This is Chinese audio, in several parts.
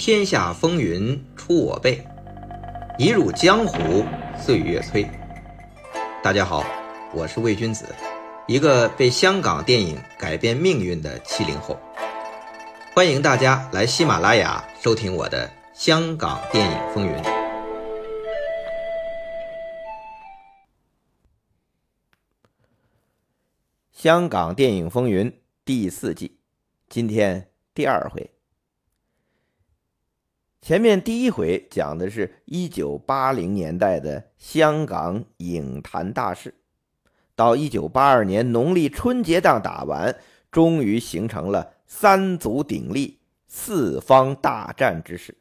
天下风云出我辈，一入江湖岁月催。大家好，我是魏君子，一个被香港电影改变命运的七零后。欢迎大家来喜马拉雅收听我的《香港电影风云》。香港电影风云第四季，今天第二回。前面第一回讲的是一九八零年代的香港影坛大事，到一九八二年农历春节档打完，终于形成了三足鼎立、四方大战之势。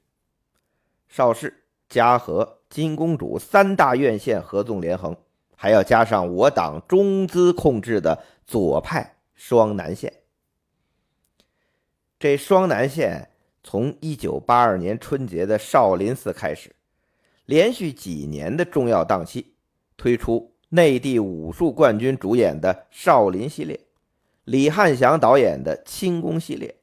邵氏、嘉禾、金公主三大院线合纵连横，还要加上我党中资控制的左派双南线。这双南线。从一九八二年春节的少林寺开始，连续几年的重要档期，推出内地武术冠军主演的少林系列，李汉祥导演的轻功系列，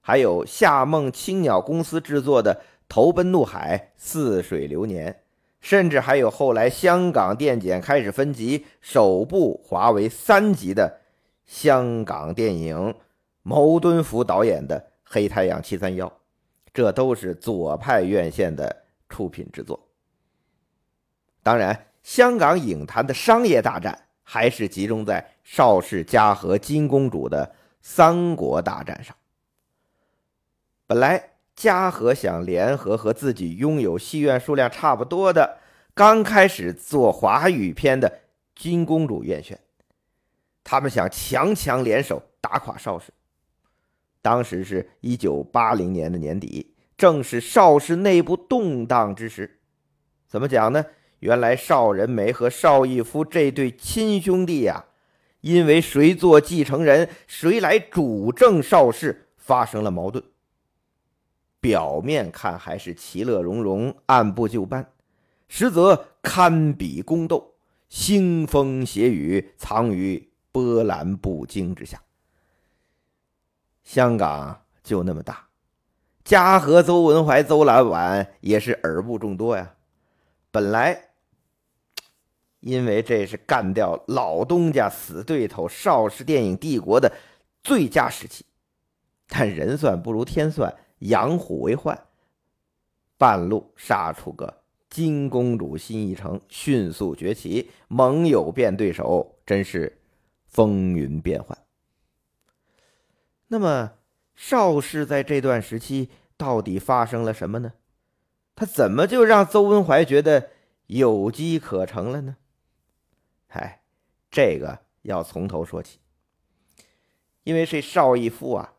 还有夏梦青鸟公司制作的《投奔怒海》《似水流年》，甚至还有后来香港电检开始分级，首部划为三级的香港电影，牟敦福导演的《黑太阳七三幺》。这都是左派院线的出品之作。当然，香港影坛的商业大战还是集中在邵氏、嘉禾、金公主的三国大战上。本来嘉禾想联合和自己拥有戏院数量差不多的、刚开始做华语片的金公主院线，他们想强强联手打垮邵氏。当时是一九八零年的年底，正是邵氏内部动荡之时。怎么讲呢？原来邵仁梅和邵逸夫这对亲兄弟呀，因为谁做继承人、谁来主政邵氏发生了矛盾。表面看还是其乐融融、按部就班，实则堪比宫斗，腥风血雨藏于波澜不惊之下。香港就那么大，嘉禾、邹文怀、邹老板也是耳目众多呀。本来，因为这是干掉老东家死对头邵氏电影帝国的最佳时期，但人算不如天算，养虎为患，半路杀出个金公主新一城，迅速崛起，盟友变对手，真是风云变幻。那么，邵氏在这段时期到底发生了什么呢？他怎么就让邹文怀觉得有机可乘了呢？哎，这个要从头说起。因为这邵逸夫啊，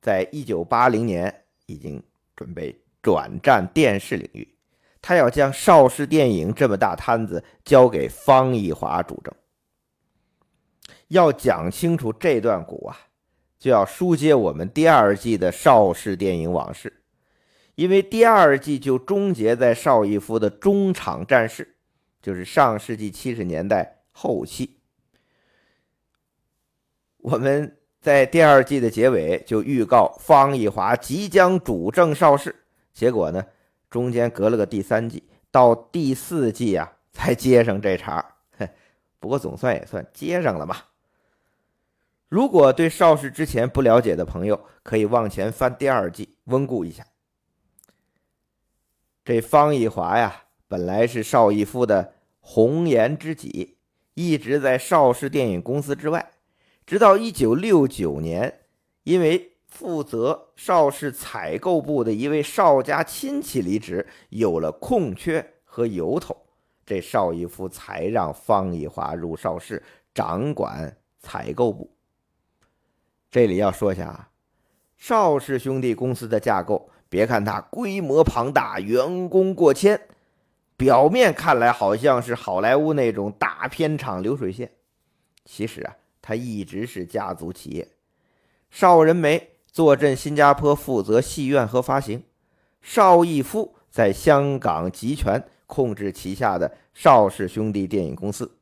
在一九八零年已经准备转战电视领域，他要将邵氏电影这么大摊子交给方逸华主政。要讲清楚这段古啊。就要书接我们第二季的邵氏电影往事，因为第二季就终结在邵逸夫的中场战事，就是上世纪七十年代后期。我们在第二季的结尾就预告方逸华即将主政邵氏，结果呢，中间隔了个第三季，到第四季啊才接上这茬 不过总算也算接上了吧。如果对邵氏之前不了解的朋友，可以往前翻第二季，温故一下。这方逸华呀，本来是邵逸夫的红颜知己，一直在邵氏电影公司之外，直到一九六九年，因为负责邵氏采购部的一位邵家亲戚离职，有了空缺和由头，这邵逸夫才让方逸华入邵氏，掌管采购部。这里要说一下啊，邵氏兄弟公司的架构，别看它规模庞大，员工过千，表面看来好像是好莱坞那种大片厂流水线，其实啊，它一直是家族企业。邵仁梅坐镇新加坡，负责戏院和发行；邵逸夫在香港集权控制旗下的邵氏兄弟电影公司。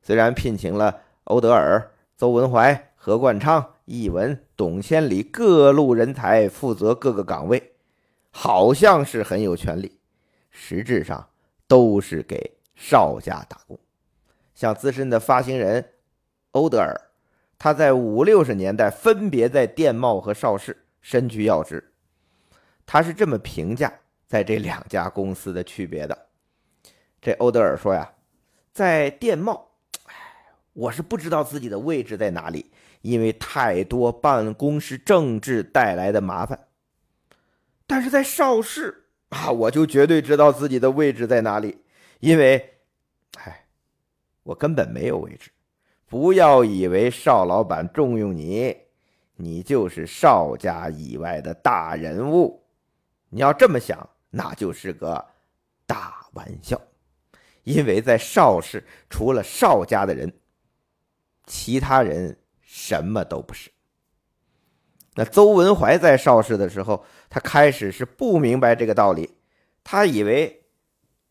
虽然聘请了欧德尔、邹文怀、何冠昌。译文、董千里各路人才负责各个岗位，好像是很有权利，实质上都是给邵家打工。像资深的发行人欧德尔，他在五六十年代分别在电贸和邵氏身居要职。他是这么评价在这两家公司的区别的。这欧德尔说呀，在电贸，我是不知道自己的位置在哪里，因为太多办公室政治带来的麻烦。但是在邵氏啊，我就绝对知道自己的位置在哪里，因为，哎，我根本没有位置。不要以为邵老板重用你，你就是邵家以外的大人物。你要这么想，那就是个大玩笑，因为在邵氏，除了邵家的人，其他人什么都不是。那邹文怀在邵氏的时候，他开始是不明白这个道理，他以为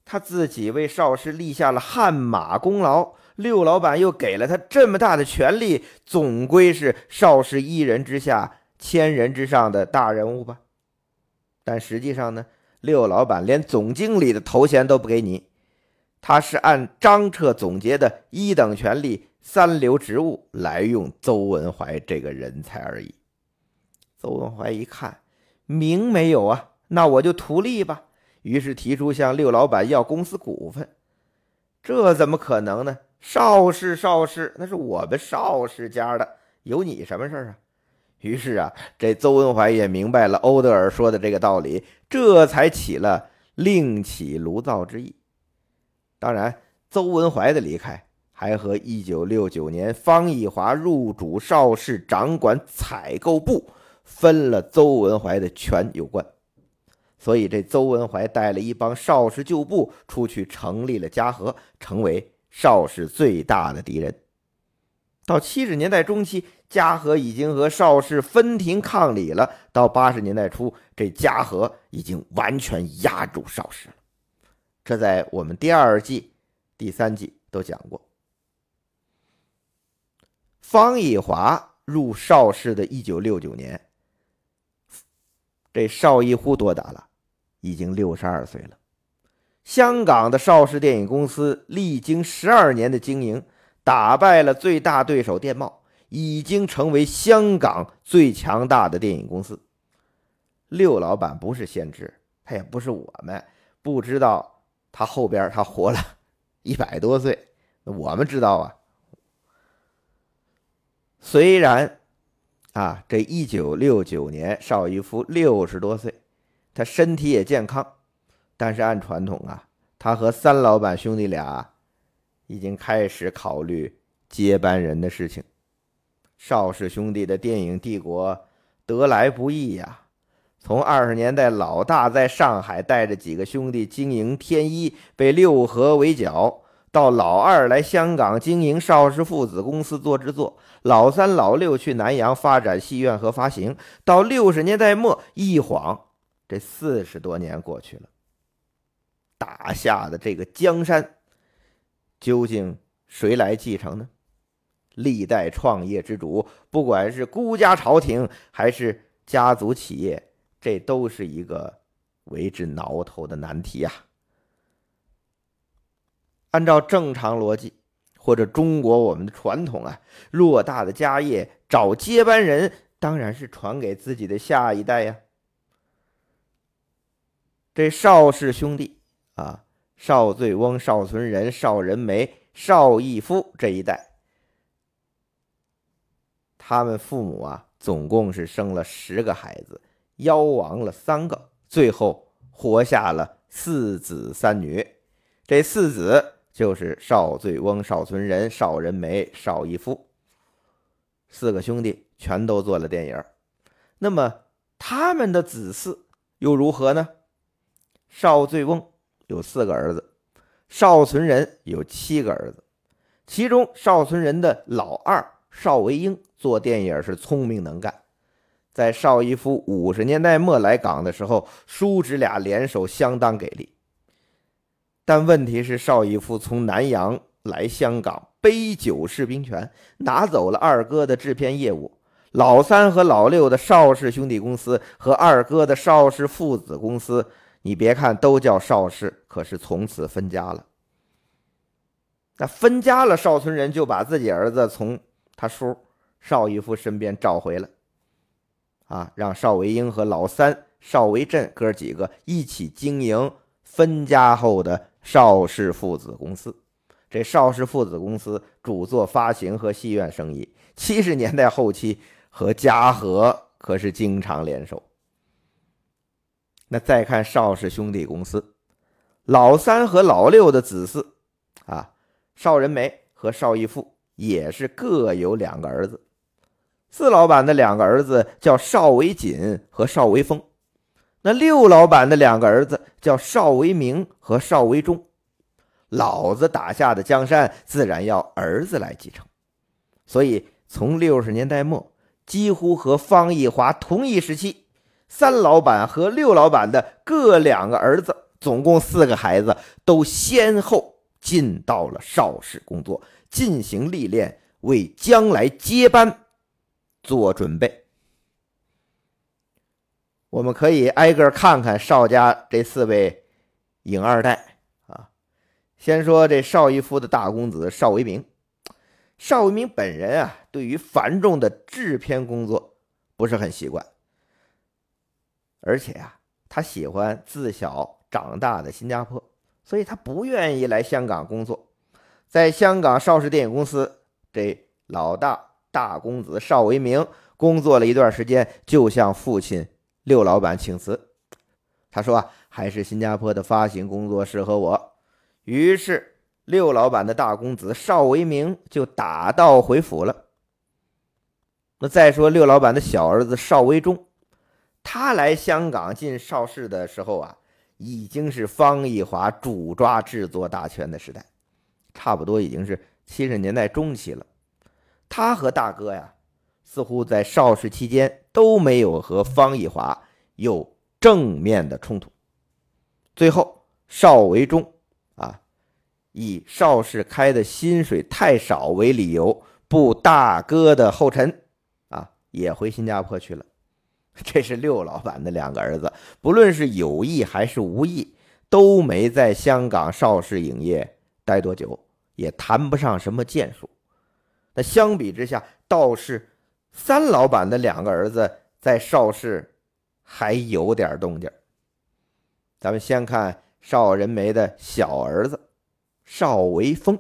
他自己为邵氏立下了汗马功劳，六老板又给了他这么大的权力，总归是邵氏一人之下，千人之上的大人物吧。但实际上呢，六老板连总经理的头衔都不给你，他是按张彻总结的一等权利、三流职务来用邹文怀这个人才而已。邹文怀一看，名没有啊，那我就图利吧。于是提出向六老板要公司股份，这怎么可能呢？邵氏，邵氏，那是我们邵氏家的，有你什么事啊？于是啊，这邹文怀也明白了欧德尔说的这个道理，这才起了另起炉灶之意。当然，邹文怀的离开还和1969年方逸华入主邵氏掌管采购部，分了邹文怀的权有关。所以，这邹文怀带了一帮邵氏旧部出去成立了嘉禾，成为邵氏最大的敌人。到七十年代中期。嘉禾已经和邵氏分庭抗礼了。到八十年代初，这嘉禾已经完全压住邵氏了。这在我们第二季、第三季都讲过。方逸华入邵氏的一九六九年，这邵逸夫多大了？已经六十二岁了。香港的邵氏电影公司历经十二年的经营，打败了最大对手电贸。已经成为香港最强大的电影公司。六老板不是先知，他也不是我们，不知道他后边他活了一百多岁，我们知道啊。虽然啊，这一九六九年邵逸夫六十多岁，他身体也健康，但是按传统啊，他和三老板兄弟俩已经开始考虑接班人的事情。邵氏兄弟的电影帝国得来不易呀！从二十年代，老大在上海带着几个兄弟经营天一，被六合围剿；到老二来香港经营邵氏父子公司做制作；老三、老六去南洋发展戏院和发行。到六十年代末，一晃这四十多年过去了，打下的这个江山，究竟谁来继承呢？历代创业之主，不管是孤家朝廷还是家族企业，这都是一个为之挠头的难题啊！按照正常逻辑，或者中国我们的传统啊，偌大的家业找接班人，当然是传给自己的下一代呀。这邵氏兄弟啊，邵醉翁、邵存仁、邵仁梅、邵逸夫这一代。他们父母啊，总共是生了十个孩子，夭亡了三个，最后活下了四子三女。这四子就是邵醉翁、邵存仁、邵仁梅、邵逸夫，四个兄弟全都做了电影。那么他们的子嗣又如何呢？邵醉翁有四个儿子，邵存仁有七个儿子，其中邵存仁的老二。邵维英做电影是聪明能干，在邵逸夫五十年代末来港的时候，叔侄俩联手相当给力。但问题是，邵逸夫从南洋来香港杯酒释兵权，拿走了二哥的制片业务。老三和老六的邵氏兄弟公司和二哥的邵氏父子公司，你别看都叫邵氏，可是从此分家了。那分家了，邵村人就把自己儿子从他叔邵逸夫身边召回了，啊，让邵维英和老三邵维振哥几个一起经营分家后的邵氏父子公司。这邵氏父子公司主做发行和戏院生意，七十年代后期。和嘉禾可是经常联手。那再看邵氏兄弟公司，老三和老六的子嗣啊，邵仁梅和邵逸富也是各有两个儿子。四老板的两个儿子叫邵维锦和邵维峰，那六老板的两个儿子叫邵维明和邵维忠。老子打下的江山，自然要儿子来继承。所以从六十年代末。几乎和方逸华同一时期，三老板和六老板的各两个儿子，总共四个孩子，都先后进到了邵氏工作，进行历练，为将来接班做准备。我们可以挨个看看邵家这四位影二代啊。先说这邵逸夫的大公子邵维明。邵维明本人啊，对于繁重的制片工作不是很习惯，而且啊，他喜欢自小长大的新加坡，所以他不愿意来香港工作。在香港邵氏电影公司，这老大大公子邵维明工作了一段时间，就向父亲六老板请辞。他说啊，还是新加坡的发行工作适合我。于是。六老板的大公子邵维明就打道回府了。那再说六老板的小儿子邵维忠，他来香港进邵氏的时候啊，已经是方逸华主抓制作大权的时代，差不多已经是七十年代中期了。他和大哥呀，似乎在邵氏期间都没有和方逸华有正面的冲突。最后，邵维忠啊。以邵氏开的薪水太少为理由，步大哥的后尘，啊，也回新加坡去了。这是六老板的两个儿子，不论是有意还是无意，都没在香港邵氏影业待多久，也谈不上什么建树。那相比之下，倒是三老板的两个儿子在邵氏还有点动静。咱们先看邵仁梅的小儿子。邵维峰，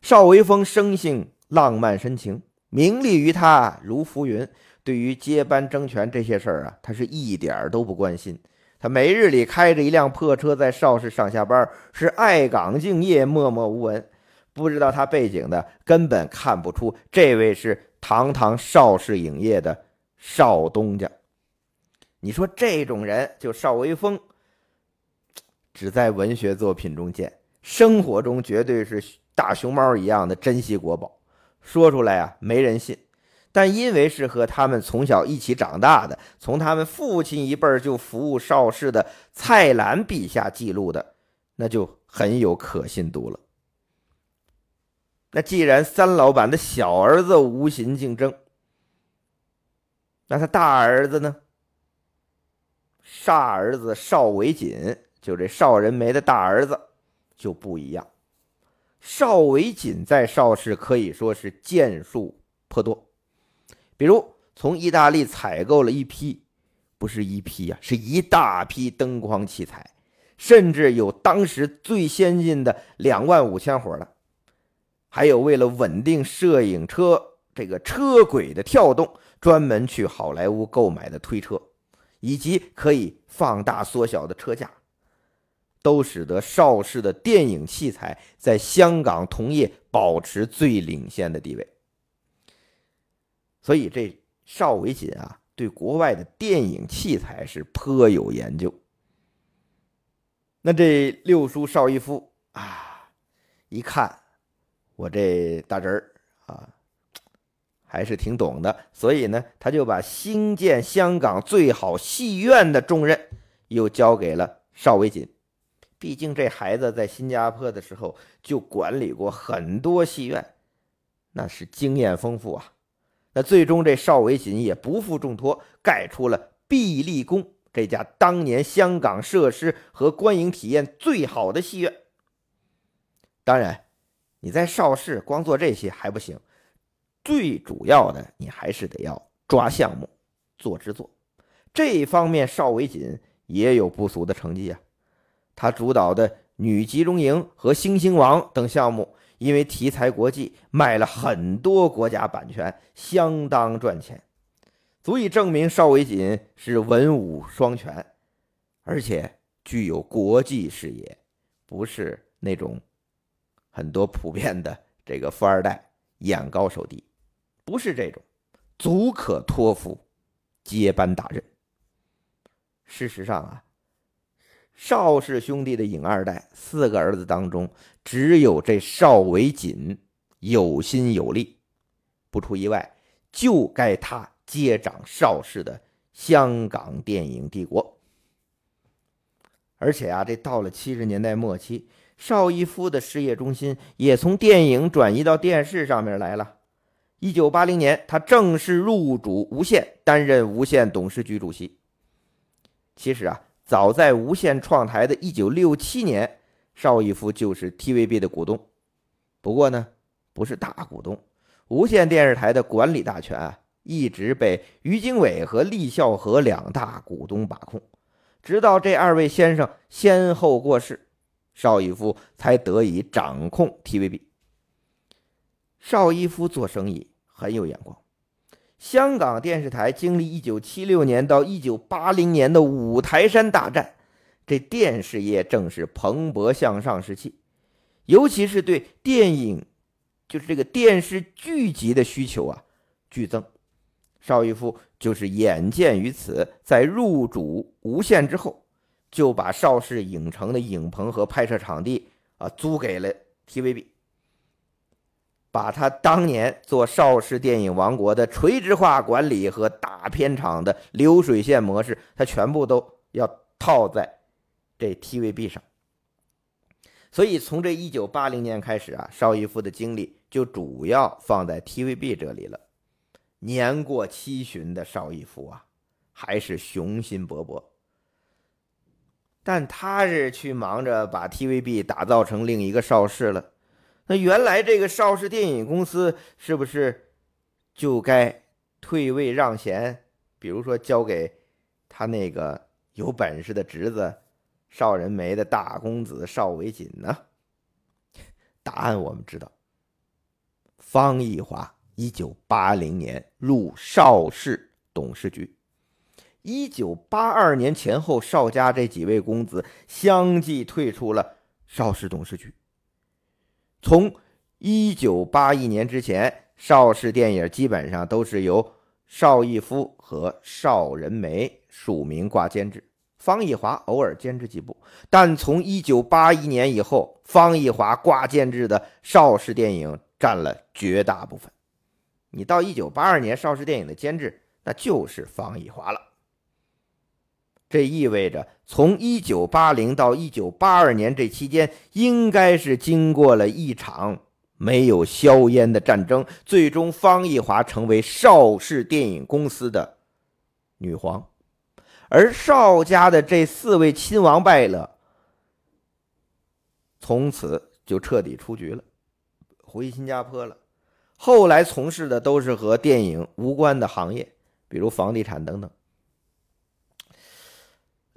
邵维峰生性浪漫深情，名利于他如浮云。对于接班争权这些事儿啊，他是一点都不关心。他每日里开着一辆破车在邵氏上下班，是爱岗敬业，默默无闻。不知道他背景的，根本看不出这位是堂堂邵氏影业的邵东家。你说这种人，就邵维峰，只在文学作品中见。生活中绝对是大熊猫一样的珍稀国宝，说出来啊没人信，但因为是和他们从小一起长大的，从他们父亲一辈就服务邵氏的蔡澜笔下记录的，那就很有可信度了。那既然三老板的小儿子无心竞争，那他大儿子呢？傻儿子邵维锦，就这邵仁梅的大儿子。就不一样，邵维锦在邵氏可以说是建树颇多，比如从意大利采购了一批，不是一批呀，是一大批灯光器材，甚至有当时最先进的两万五千火的，还有为了稳定摄影车这个车轨的跳动，专门去好莱坞购买的推车，以及可以放大缩小的车架。都使得邵氏的电影器材在香港同业保持最领先的地位，所以这邵维锦啊，对国外的电影器材是颇有研究。那这六叔邵逸夫啊，一看我这大侄儿啊，还是挺懂的，所以呢，他就把兴建香港最好戏院的重任又交给了邵维锦。毕竟这孩子在新加坡的时候就管理过很多戏院，那是经验丰富啊。那最终这邵维锦也不负重托，盖出了碧丽宫这家当年香港设施和观影体验最好的戏院。当然，你在邵氏光做这些还不行，最主要的你还是得要抓项目、做制作。这一方面邵维锦也有不俗的成绩啊，他主导的《女集中营》和《星星王》等项目。因为题材国际，卖了很多国家版权，相当赚钱，足以证明邵维锦是文武双全，而且具有国际视野，不是那种很多普遍的这个富二代眼高手低，不是这种，足可托付接班大任。事实上啊。邵氏兄弟的影二代四个儿子当中，只有这邵维锦有心有力，不出意外，就该他接掌邵氏的香港电影帝国。而且啊，这到了七十年代末期，邵逸夫的事业中心也从电影转移到电视上面来了。一九八零年，他正式入主无线，担任无线董事局主席。其实啊。早在无线创台的1967年，邵逸夫就是 TVB 的股东。不过呢，不是大股东。无线电视台的管理大权啊，一直被于经纬和厉孝和两大股东把控。直到这二位先生先后过世，邵逸夫才得以掌控 TVB。邵逸夫做生意很有眼光。香港电视台经历1976年到1980年的五台山大战，这电视业正是蓬勃向上时期，尤其是对电影，就是这个电视剧集的需求啊剧增。邵逸夫就是眼见于此，在入主无线之后，就把邵氏影城的影棚和拍摄场地啊租给了 TVB。把他当年做邵氏电影王国的垂直化管理和大片场的流水线模式，他全部都要套在这 TVB 上。所以从这一九八零年开始啊，邵逸夫的精力就主要放在 TVB 这里了。年过七旬的邵逸夫啊，还是雄心勃勃，但他是去忙着把 TVB 打造成另一个邵氏了。那原来这个邵氏电影公司是不是就该退位让贤？比如说交给他那个有本事的侄子邵仁梅的大公子邵维锦呢？答案我们知道。方逸华一九八零年入邵氏董事局，一九八二年前后，邵家这几位公子相继退出了邵氏董事局。从一九八一年之前，邵氏电影基本上都是由邵逸夫和邵仁梅署名挂监制，方逸华偶尔监制几部。但从一九八一年以后，方逸华挂监制的邵氏电影占了绝大部分。你到一九八二年，邵氏电影的监制那就是方逸华了。这意味着，从一九八零到一九八二年这期间，应该是经过了一场没有硝烟的战争。最终，方逸华成为邵氏电影公司的女皇，而邵家的这四位亲王败了，从此就彻底出局了，回新加坡了。后来从事的都是和电影无关的行业，比如房地产等等。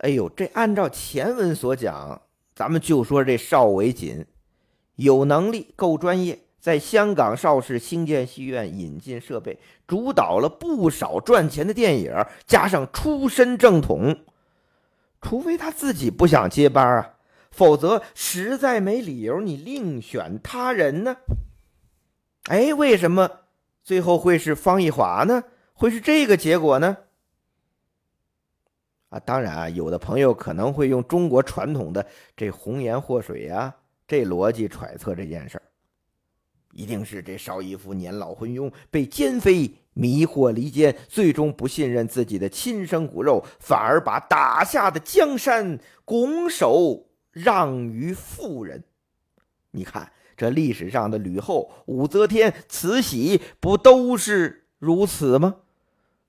哎呦，这按照前文所讲，咱们就说这邵维锦有能力、够专业，在香港邵氏兴建戏院、引进设备，主导了不少赚钱的电影，加上出身正统，除非他自己不想接班啊，否则实在没理由你另选他人呢。哎，为什么最后会是方逸华呢？会是这个结果呢？啊，当然啊，有的朋友可能会用中国传统的这红颜祸水呀这逻辑揣测这件事儿，一定是这邵逸夫年老昏庸，被奸妃迷惑离间，最终不信任自己的亲生骨肉，反而把打下的江山拱手让于妇人。你看这历史上的吕后、武则天、慈禧，不都是如此吗？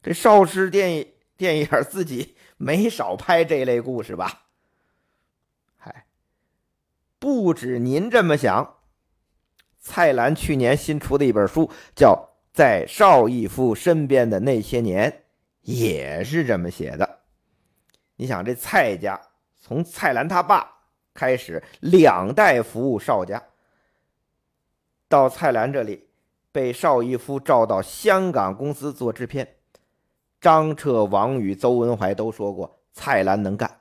这邵氏电影电影自己没少拍这类故事吧？嗨，不止您这么想。蔡澜去年新出的一本书叫《在邵逸夫身边的那些年》，也是这么写的。你想，这蔡家从蔡澜他爸开始两代服务邵家，到蔡澜这里被邵逸夫召到香港公司做制片，张彻、王宇、邹文怀都说过蔡澜能干。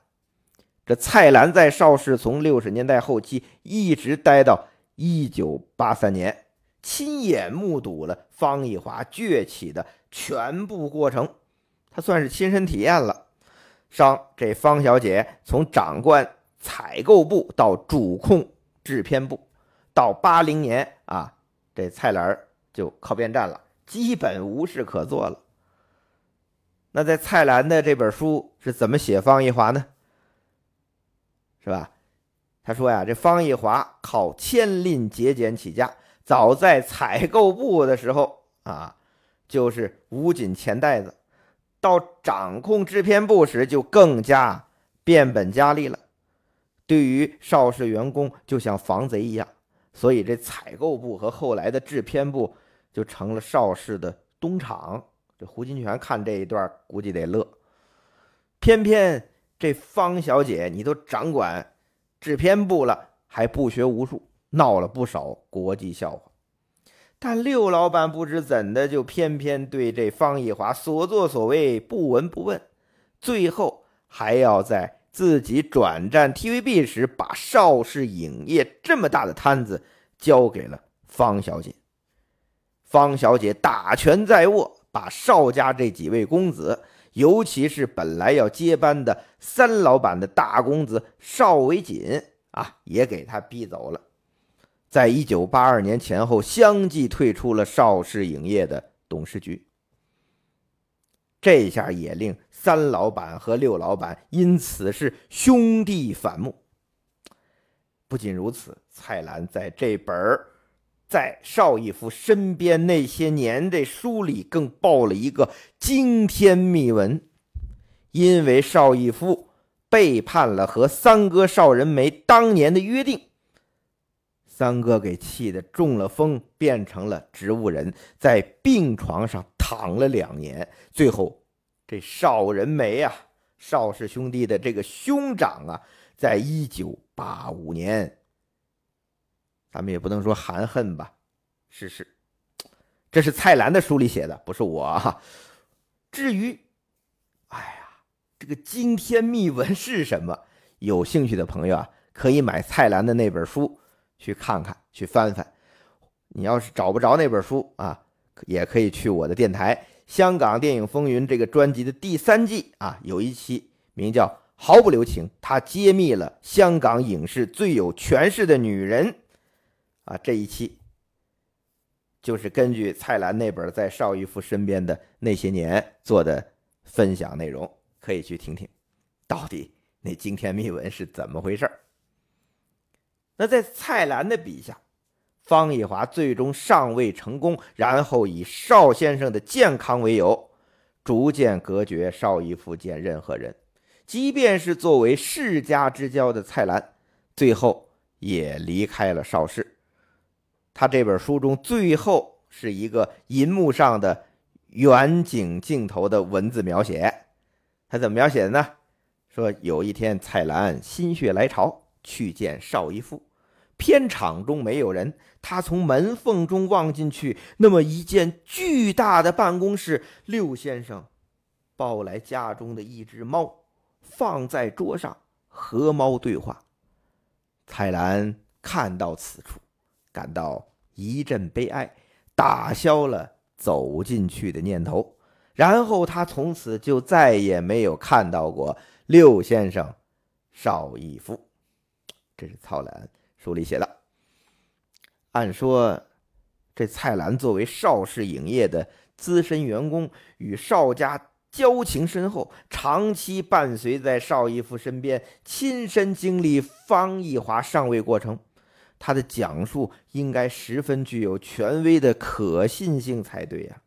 这蔡澜在邵氏从六十年代后期一直待到。一九八三年，亲眼目睹了方逸华崛起的全部过程，他算是亲身体验了。上这方小姐从长官采购部到主控制片部，到八零年啊，这蔡澜就靠边站了，基本无事可做了。那在蔡澜的这本书是怎么写方逸华呢？是吧？他说呀，这方逸华靠谦吝节俭起家，早在采购部的时候啊，就是捂紧钱袋子；到掌控制片部时，就更加变本加厉了。对于邵氏员工，就像防贼一样。所以这采购部和后来的制片部就成了邵氏的东厂。胡金铨看这一段，估计得乐。偏偏这方小姐，你都掌管。制片部了还不学无术，闹了不少国际笑话。但六老板不知怎的，就偏偏对这方逸华所作所为不闻不问，最后还要在自己转战 TVB 时，把邵氏影业这么大的摊子交给了方小姐。方小姐大权在握，把邵家这几位公子。尤其是本来要接班的三老板的大公子邵维锦啊，也给他逼走了。在一九八二年前后，相继退出了邵氏影业的董事局。这下也令三老板和六老板因此是兄弟反目。不仅如此，蔡澜在这本在邵逸夫身边那些年，这书里更爆了一个惊天秘闻：因为邵逸夫背叛了和三哥邵仁梅当年的约定，三哥给气得中了风，变成了植物人，在病床上躺了两年。最后，这邵仁梅啊，邵氏兄弟的这个兄长啊，在一九八五年。咱们也不能说含恨吧，是是，这是蔡澜的书里写的，不是我哈。至于，哎呀，这个惊天秘闻是什么？有兴趣的朋友啊，可以买蔡澜的那本书去看看，去翻翻。你要是找不着那本书啊，也可以去我的电台《香港电影风云》这个专辑的第三季啊，有一期名叫《毫不留情》，它揭秘了香港影视最有权势的女人。啊，这一期就是根据蔡澜那本在邵逸夫身边的那些年做的分享内容，可以去听听，到底那惊天秘闻是怎么回事那在蔡澜的笔下，方逸华最终尚未成功，然后以邵先生的健康为由，逐渐隔绝邵逸夫见任何人，即便是作为世家之交的蔡澜，最后也离开了邵氏。他这本书中最后是一个银幕上的远景镜头的文字描写，他怎么描写的呢？说有一天蔡澜心血来潮去见邵逸夫，片场中没有人，他从门缝中望进去，那么一间巨大的办公室，六先生抱来家中的一只猫，放在桌上和猫对话。蔡澜看到此处。感到一阵悲哀，打消了走进去的念头。然后他从此就再也没有看到过六先生邵逸夫。这是曹澜书里写的。按说，这蔡澜作为邵氏影业的资深员工，与邵家交情深厚，长期伴随在邵逸夫身边，亲身经历方逸华上位过程。他的讲述应该十分具有权威的可信性才对呀。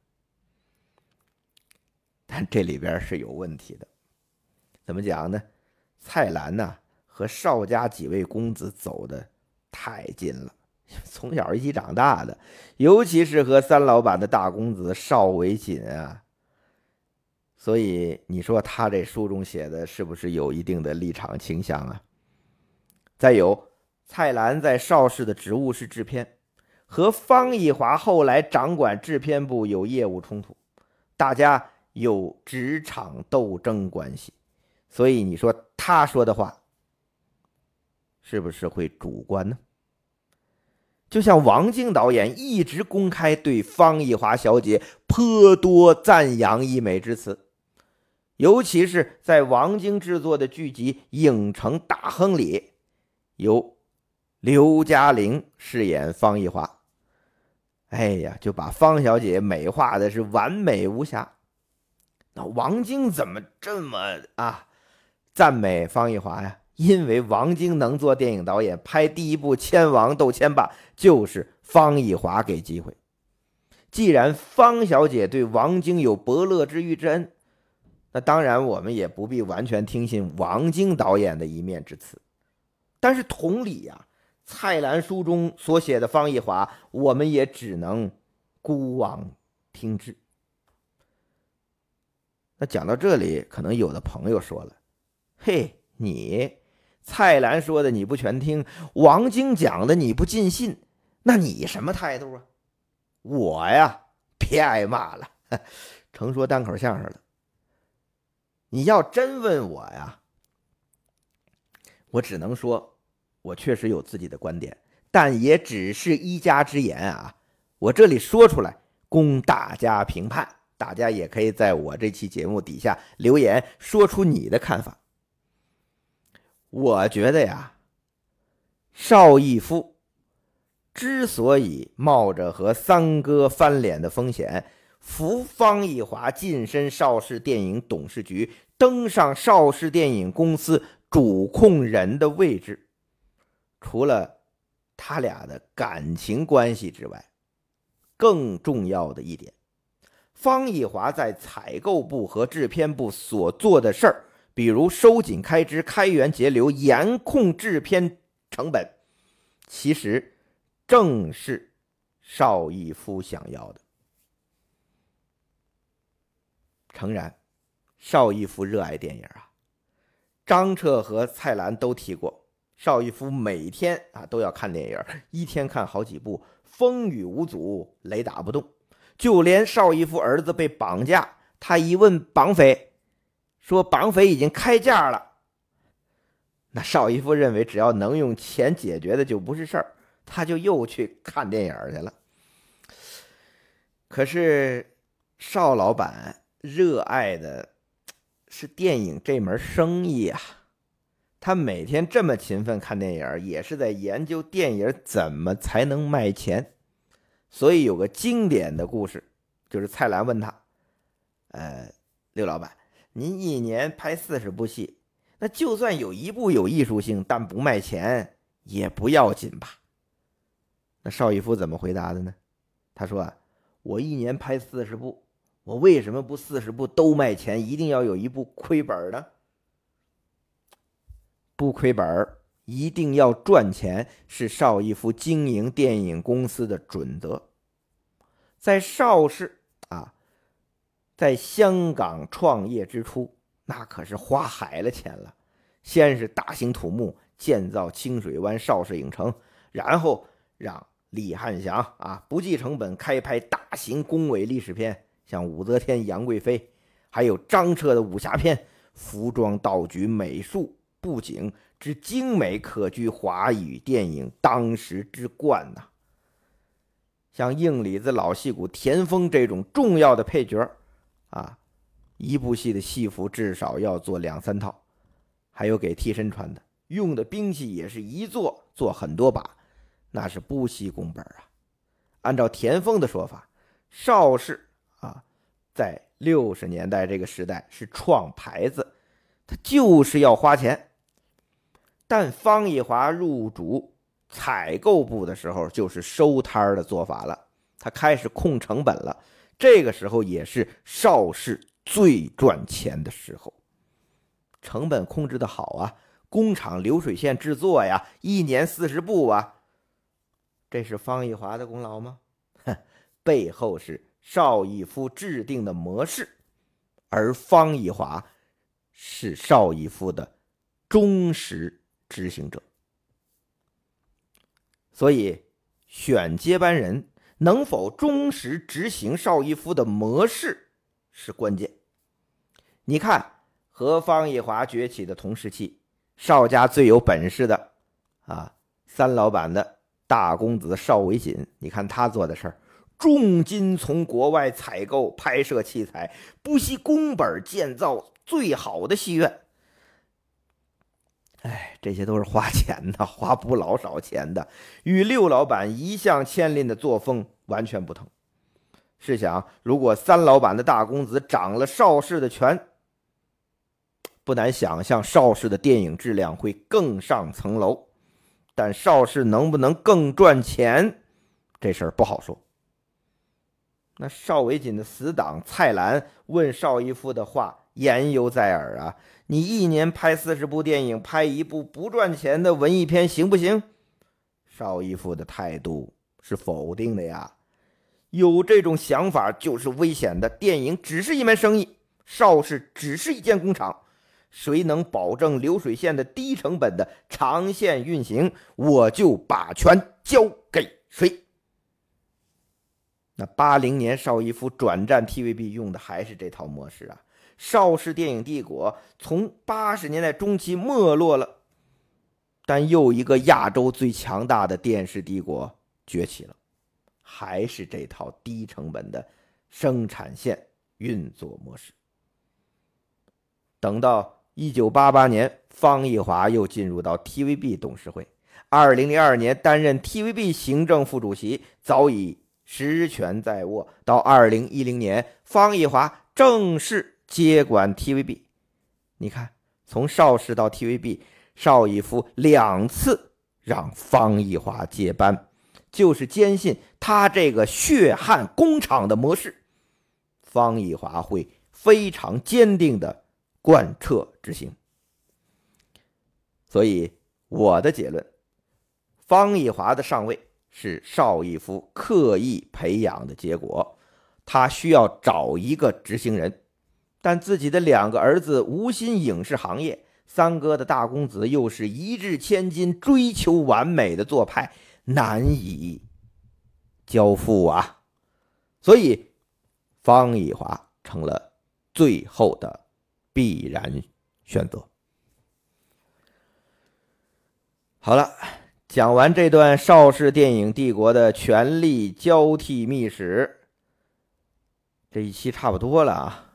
但这里边是有问题的。怎么讲呢？蔡澜呢和邵家几位公子走的太近了，从小一起长大的，尤其是和三老板的大公子邵维锦啊。所以你说他这书中写的是不是有一定的立场倾向啊？再有，蔡澜在邵氏的职务是制片，和方逸华后来掌管制片部有业务冲突，大家有职场斗争关系。所以你说他说的话是不是会主观呢？就像王晶导演一直公开对方逸华小姐颇多赞扬溢美之词，尤其是在王晶制作的剧集《影城大亨》里，由刘嘉玲饰演方逸华，哎呀，就把方小姐美化的是完美无瑕。那王晶怎么这么啊？赞美方逸华呀，因为王晶能做电影导演，拍第一部《千王斗千霸》就是方逸华给机会。既然方小姐对王晶有伯乐之遇之恩，那当然我们也不必完全听信王晶导演的一面之词。但是同理呀，蔡澜书中所写的方逸华，我们也只能孤望听之。那讲到这里，可能有的朋友说了。嘿，你蔡澜说的你不全听，王晶讲的你不尽信，那你什么态度啊？我呀，别挨骂了，成说单口相声了。你要真问我呀，我只能说，我确实有自己的观点，但也只是一家之言啊。我这里说出来，供大家评判。大家也可以在我这期节目底下留言，说出你的看法。我觉得呀，邵逸夫之所以冒着和三哥翻脸的风险，扶方逸华晋升邵氏电影董事局，登上邵氏电影公司主控人的位置，除了他俩的感情关系之外，更重要的一点，方逸华在采购部和制片部所做的事儿。比如收紧开支、开源节流、严控制片成本，其实正是邵逸夫想要的。诚然，邵逸夫热爱电影啊。张彻和蔡澜都提过，邵逸夫每天啊都要看电影，一天看好几部，风雨无阻，雷打不动。就连邵逸夫儿子被绑架，他一问绑匪。说绑匪已经开价了，那邵逸夫认为只要能用钱解决的就不是事儿，他就又去看电影去了。可是邵老板热爱的是电影这门生意啊，他每天这么勤奋看电影，也是在研究电影怎么才能卖钱。所以有个经典的故事，就是蔡澜问他：“呃，刘老板。”您一年拍四十部戏，那就算有一部有艺术性但不卖钱也不要紧吧？那邵逸夫怎么回答的呢？他说：“啊，我一年拍四十部，我为什么不四十部都卖钱，一定要有一部亏本呢？不亏本，一定要赚钱，是邵逸夫经营电影公司的准则。在邵氏啊。”在香港创业之初，那可是花海了钱了。先是大兴土木建造清水湾邵氏影城，然后让李汉祥啊不计成本开拍大型宏伟历史片，像武则天、杨贵妃，还有张彻的武侠片，服装、道具、美术、布景之精美，可居华语电影当时之冠呐。像硬里子、老戏骨田丰这种重要的配角。啊，一部戏的戏服至少要做两三套，还有给替身穿的，用的兵器也是一做做很多把，那是不惜工本啊。按照田丰的说法，邵氏啊，在六十年代这个时代是创牌子，他就是要花钱。但方逸华入主采购部的时候，就是收摊的做法了，他开始控成本了。这个时候也是邵氏最赚钱的时候，成本控制的好啊，工厂流水线制作呀，一年四十部啊，这是方逸华的功劳吗？哼，背后是邵逸夫制定的模式，而方逸华是邵逸夫的忠实执行者，所以选接班人能否忠实执行邵逸夫的模式是关键。你看，和方逸华崛起的同时期，邵家最有本事的啊，三老板的大公子邵维锦，你看他做的事儿，重金从国外采购拍摄器材，不惜工本建造最好的戏院。哎，这些都是花钱的，花不老少钱的，与六老板一向牵连的作风完全不同。试想，如果三老板的大公子掌了邵氏的权，不难想象，邵氏的电影质量会更上层楼，但邵氏能不能更赚钱，这事儿不好说。那邵维锦的死党蔡澜问邵逸夫的话言犹在耳啊：“你一年拍四十部电影，拍一部不赚钱的文艺片行不行？”邵逸夫的态度是否定的呀。有这种想法就是危险的。电影只是一门生意，邵氏只是一间工厂。谁能保证流水线的低成本的长线运行，我就把权交给谁。那八零年邵逸夫转战 TVB 用的还是这套模式啊。邵氏电影帝国从八十年代中期没落了，但又一个亚洲最强大的电视帝国崛起了，还是这套低成本的生产线运作模式。等到。一九八八年，方逸华又进入到 TVB 董事会。二零零二年，担任 TVB 行政副主席，早已实权在握。到二零一零年，方逸华正式接管 TVB。你看，从邵氏到 TVB，邵逸夫两次让方逸华接班，就是坚信他这个血汗工厂的模式，方逸华会非常坚定的。贯彻执行，所以我的结论：方逸华的上位是邵逸夫刻意培养的结果。他需要找一个执行人，但自己的两个儿子无心影视行业，三哥的大公子又是一掷千金、追求完美的做派，难以交付啊。所以，方逸华成了最后的。必然选择。好了，讲完这段邵氏电影帝国的权力交替秘史，这一期差不多了啊。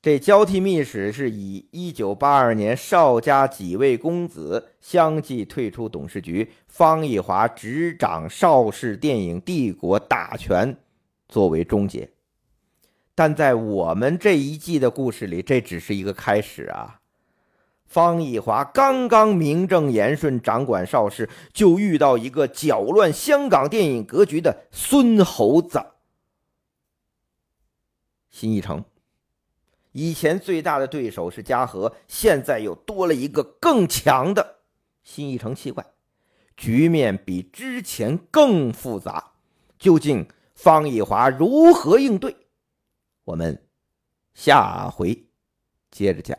这交替秘史是以一九八二年邵家几位公子相继退出董事局，方逸华执掌邵氏电影帝国大权作为终结。但在我们这一季的故事里，这只是一个开始啊！方逸华刚刚名正言顺掌管邵氏，就遇到一个搅乱香港电影格局的孙猴子新艺城。以前最大的对手是嘉禾，现在又多了一个更强的新一城气怪，局面比之前更复杂。究竟方逸华如何应对？我们下回接着讲。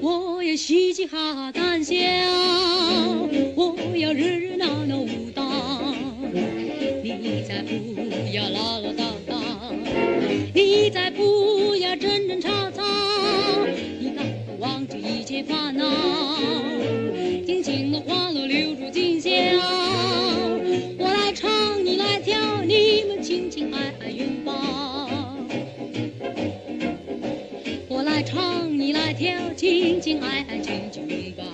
我要嘻嘻哈哈你再不要争争吵吵。忘记一切烦恼，尽情的欢乐留住今宵。我来唱，你来跳，你们亲亲爱爱拥抱。我来唱，你来跳，亲亲爱爱紧紧抱。